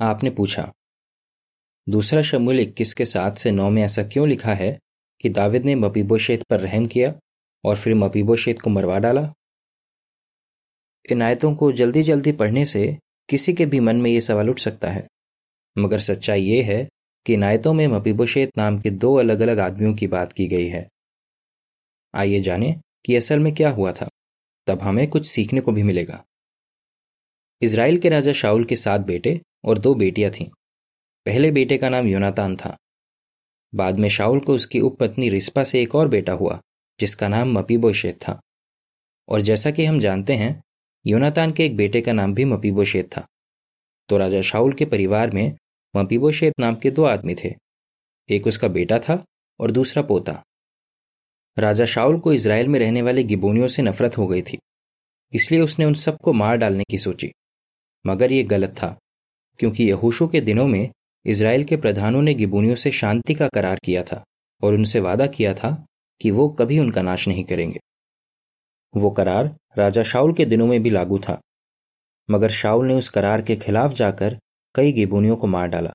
आपने पूछा। दूसरा शमूल इक्कीस के सात से नौ में ऐसा क्यों लिखा है कि दाविद ने मपीबोशेत पर रहम किया और फिर मपीबोशेत को मरवा डाला? इन आयतों को जल्दी जल्दी पढ़ने से किसी के भी मन में ये सवाल उठ सकता है। मगर सच्चाई ये है कि इन आयतों में मपीबोशेत नाम के दो अलग अलग आदमियों की बात की गई है। आइए जाने कि असल में क्या हुआ था। तब हमें कुछ सीखने को भी मिलेगा। इसराइल के राजा शाउल के सात बेटे और दो बेटियाँ थीं। पहले बेटे का नाम योनातान था। बाद में शाउल को उसकी उपपत्नी रिस्पा से एक और बेटा हुआ, जिसका नाम मपीबोशेत था। और जैसा कि हम जानते हैं, योनातान के एक बेटे का नाम भी मपीबोशेत था। तो राजा शाउल के परिवार में मपीबोशेत नाम के दो आदमी थे। एक उसका बेटा था और दूसरा पोता। राजा शाउल को इसराइल में रहने वाले गिबोनियों से नफरत हो गई थी, इसलिए उसने उन सबको मार डालने की सोची। मगर यह गलत था। क्योंकि यहूशु के दिनों में इसराइल के प्रधानों ने गिबोनियों से शांति का करार किया था और उनसे वादा किया था कि वो कभी उनका नाश नहीं करेंगे। वो करार राजा शाउल के दिनों में भी लागू था, मगर शाउल ने उस करार के खिलाफ जाकर कई गिबोनियों को मार डाला।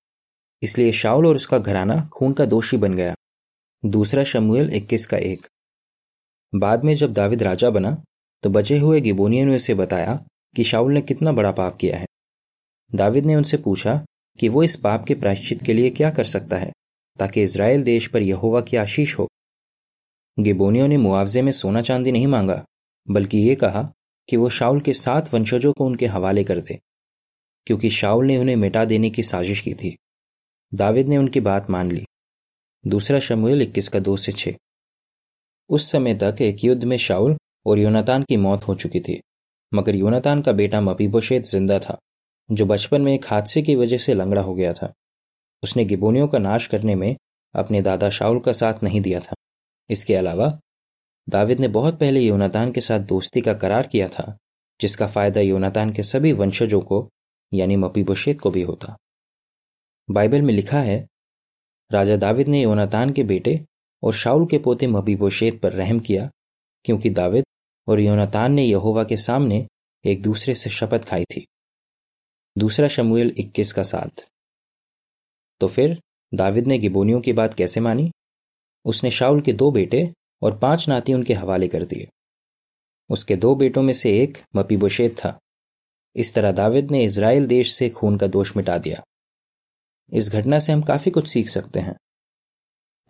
इसलिए शाउल और उसका घराना खून का दोषी बन गया। दूसरा शमुएल इक्कीस का एक। बाद में जब दाविद राजा बना तो बचे हुए गिबोनियों ने उसे बताया कि शाउल ने कितना बड़ा पाप किया है। दाविद ने उनसे पूछा कि वो इस पाप के प्रायश्चित के लिए क्या कर सकता है, ताकि इसराइल देश पर यहोवा की आशीष हो। गिबोनियों ने मुआवजे में सोना चांदी नहीं मांगा, बल्कि ये कहा कि वो शाउल के सात वंशजों को उनके हवाले कर दे, क्योंकि शाउल ने उन्हें मिटा देने की साजिश की थी। दाविद ने उनकी बात मान ली। दूसरा शमुएल इक्कीस का दो से छह। उस समय तक एक युद्ध में शाउल और योनातान की मौत हो चुकी थी, मगर योनातान का बेटा मपीबोशेत ज़िंदा था। जो बचपन में एक हादसे की वजह से लंगड़ा हो गया था। उसने गिबोनियों का नाश करने में अपने दादा शाउल का साथ नहीं दिया था। इसके अलावा, दाविद ने बहुत पहले योनातान के साथ दोस्ती का करार किया था, जिसका फ़ायदा योनातान के सभी वंशजों को, यानी मपीबोशेत को भी होता। बाइबल में लिखा है, राजा दाविद ने योनातान के बेटे और शाउल के पोते मबीबोशेत पर रहम किया, क्योंकि दाविद और योनातान ने यहोवा के सामने एक दूसरे से शपथ खाई थी। दूसरा शमुएल इक्कीस का साथ तो फिर दाविद ने गिबोनियों की बात कैसे मानी? उसने शाउल के दो बेटे और पाँच नाती उनके हवाले कर दिए। उसके दो बेटों में से एक मपीबोशेत था। इस तरह दाविद ने इसराइल देश से खून का दोष मिटा दिया। इस घटना से हम काफ़ी कुछ सीख सकते हैं।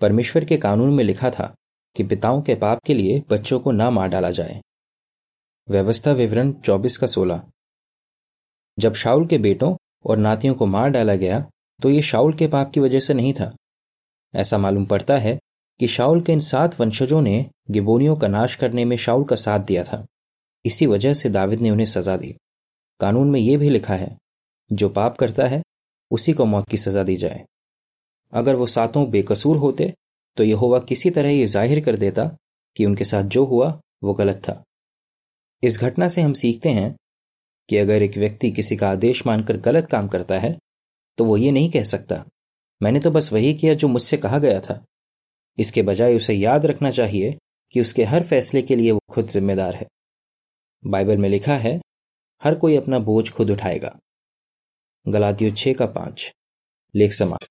परमेश्वर के कानून में लिखा था कि पिताओं के पाप के लिए बच्चों को ना मार डाला जाए। व्यवस्था विवरण 24 का 16 जब शाउल के बेटों और नातियों को मार डाला गया तो ये शाउल के पाप की वजह से नहीं था। ऐसा मालूम पड़ता है कि शाउल के इन सात वंशजों ने गिबोनियों का नाश करने में शाउल का साथ दिया था। इसी वजह से दाविद ने उन्हें सजा दी। कानून में यह भी लिखा है, जो पाप करता है, उसी को मौत की सजा दी जाए। अगर वो सातों बेकसूर होते तो यहोवा किसी तरह ये ज़ाहिर कर देता कि उनके साथ जो हुआ, वो गलत था। इस घटना से हम सीखते हैं कि अगर एक व्यक्ति किसी का आदेश मानकर गलत काम करता है तो वो ये नहीं कह सकता। मैंने तो बस वही किया जो मुझसे कहा गया था। इसके बजाय उसे याद रखना चाहिए कि उसके हर फैसले के लिए वो खुद जिम्मेदार है। बाइबल में लिखा है, हर कोई अपना बोझ खुद उठाएगा। गलातियों छह का पाँच। लेख समाप्त।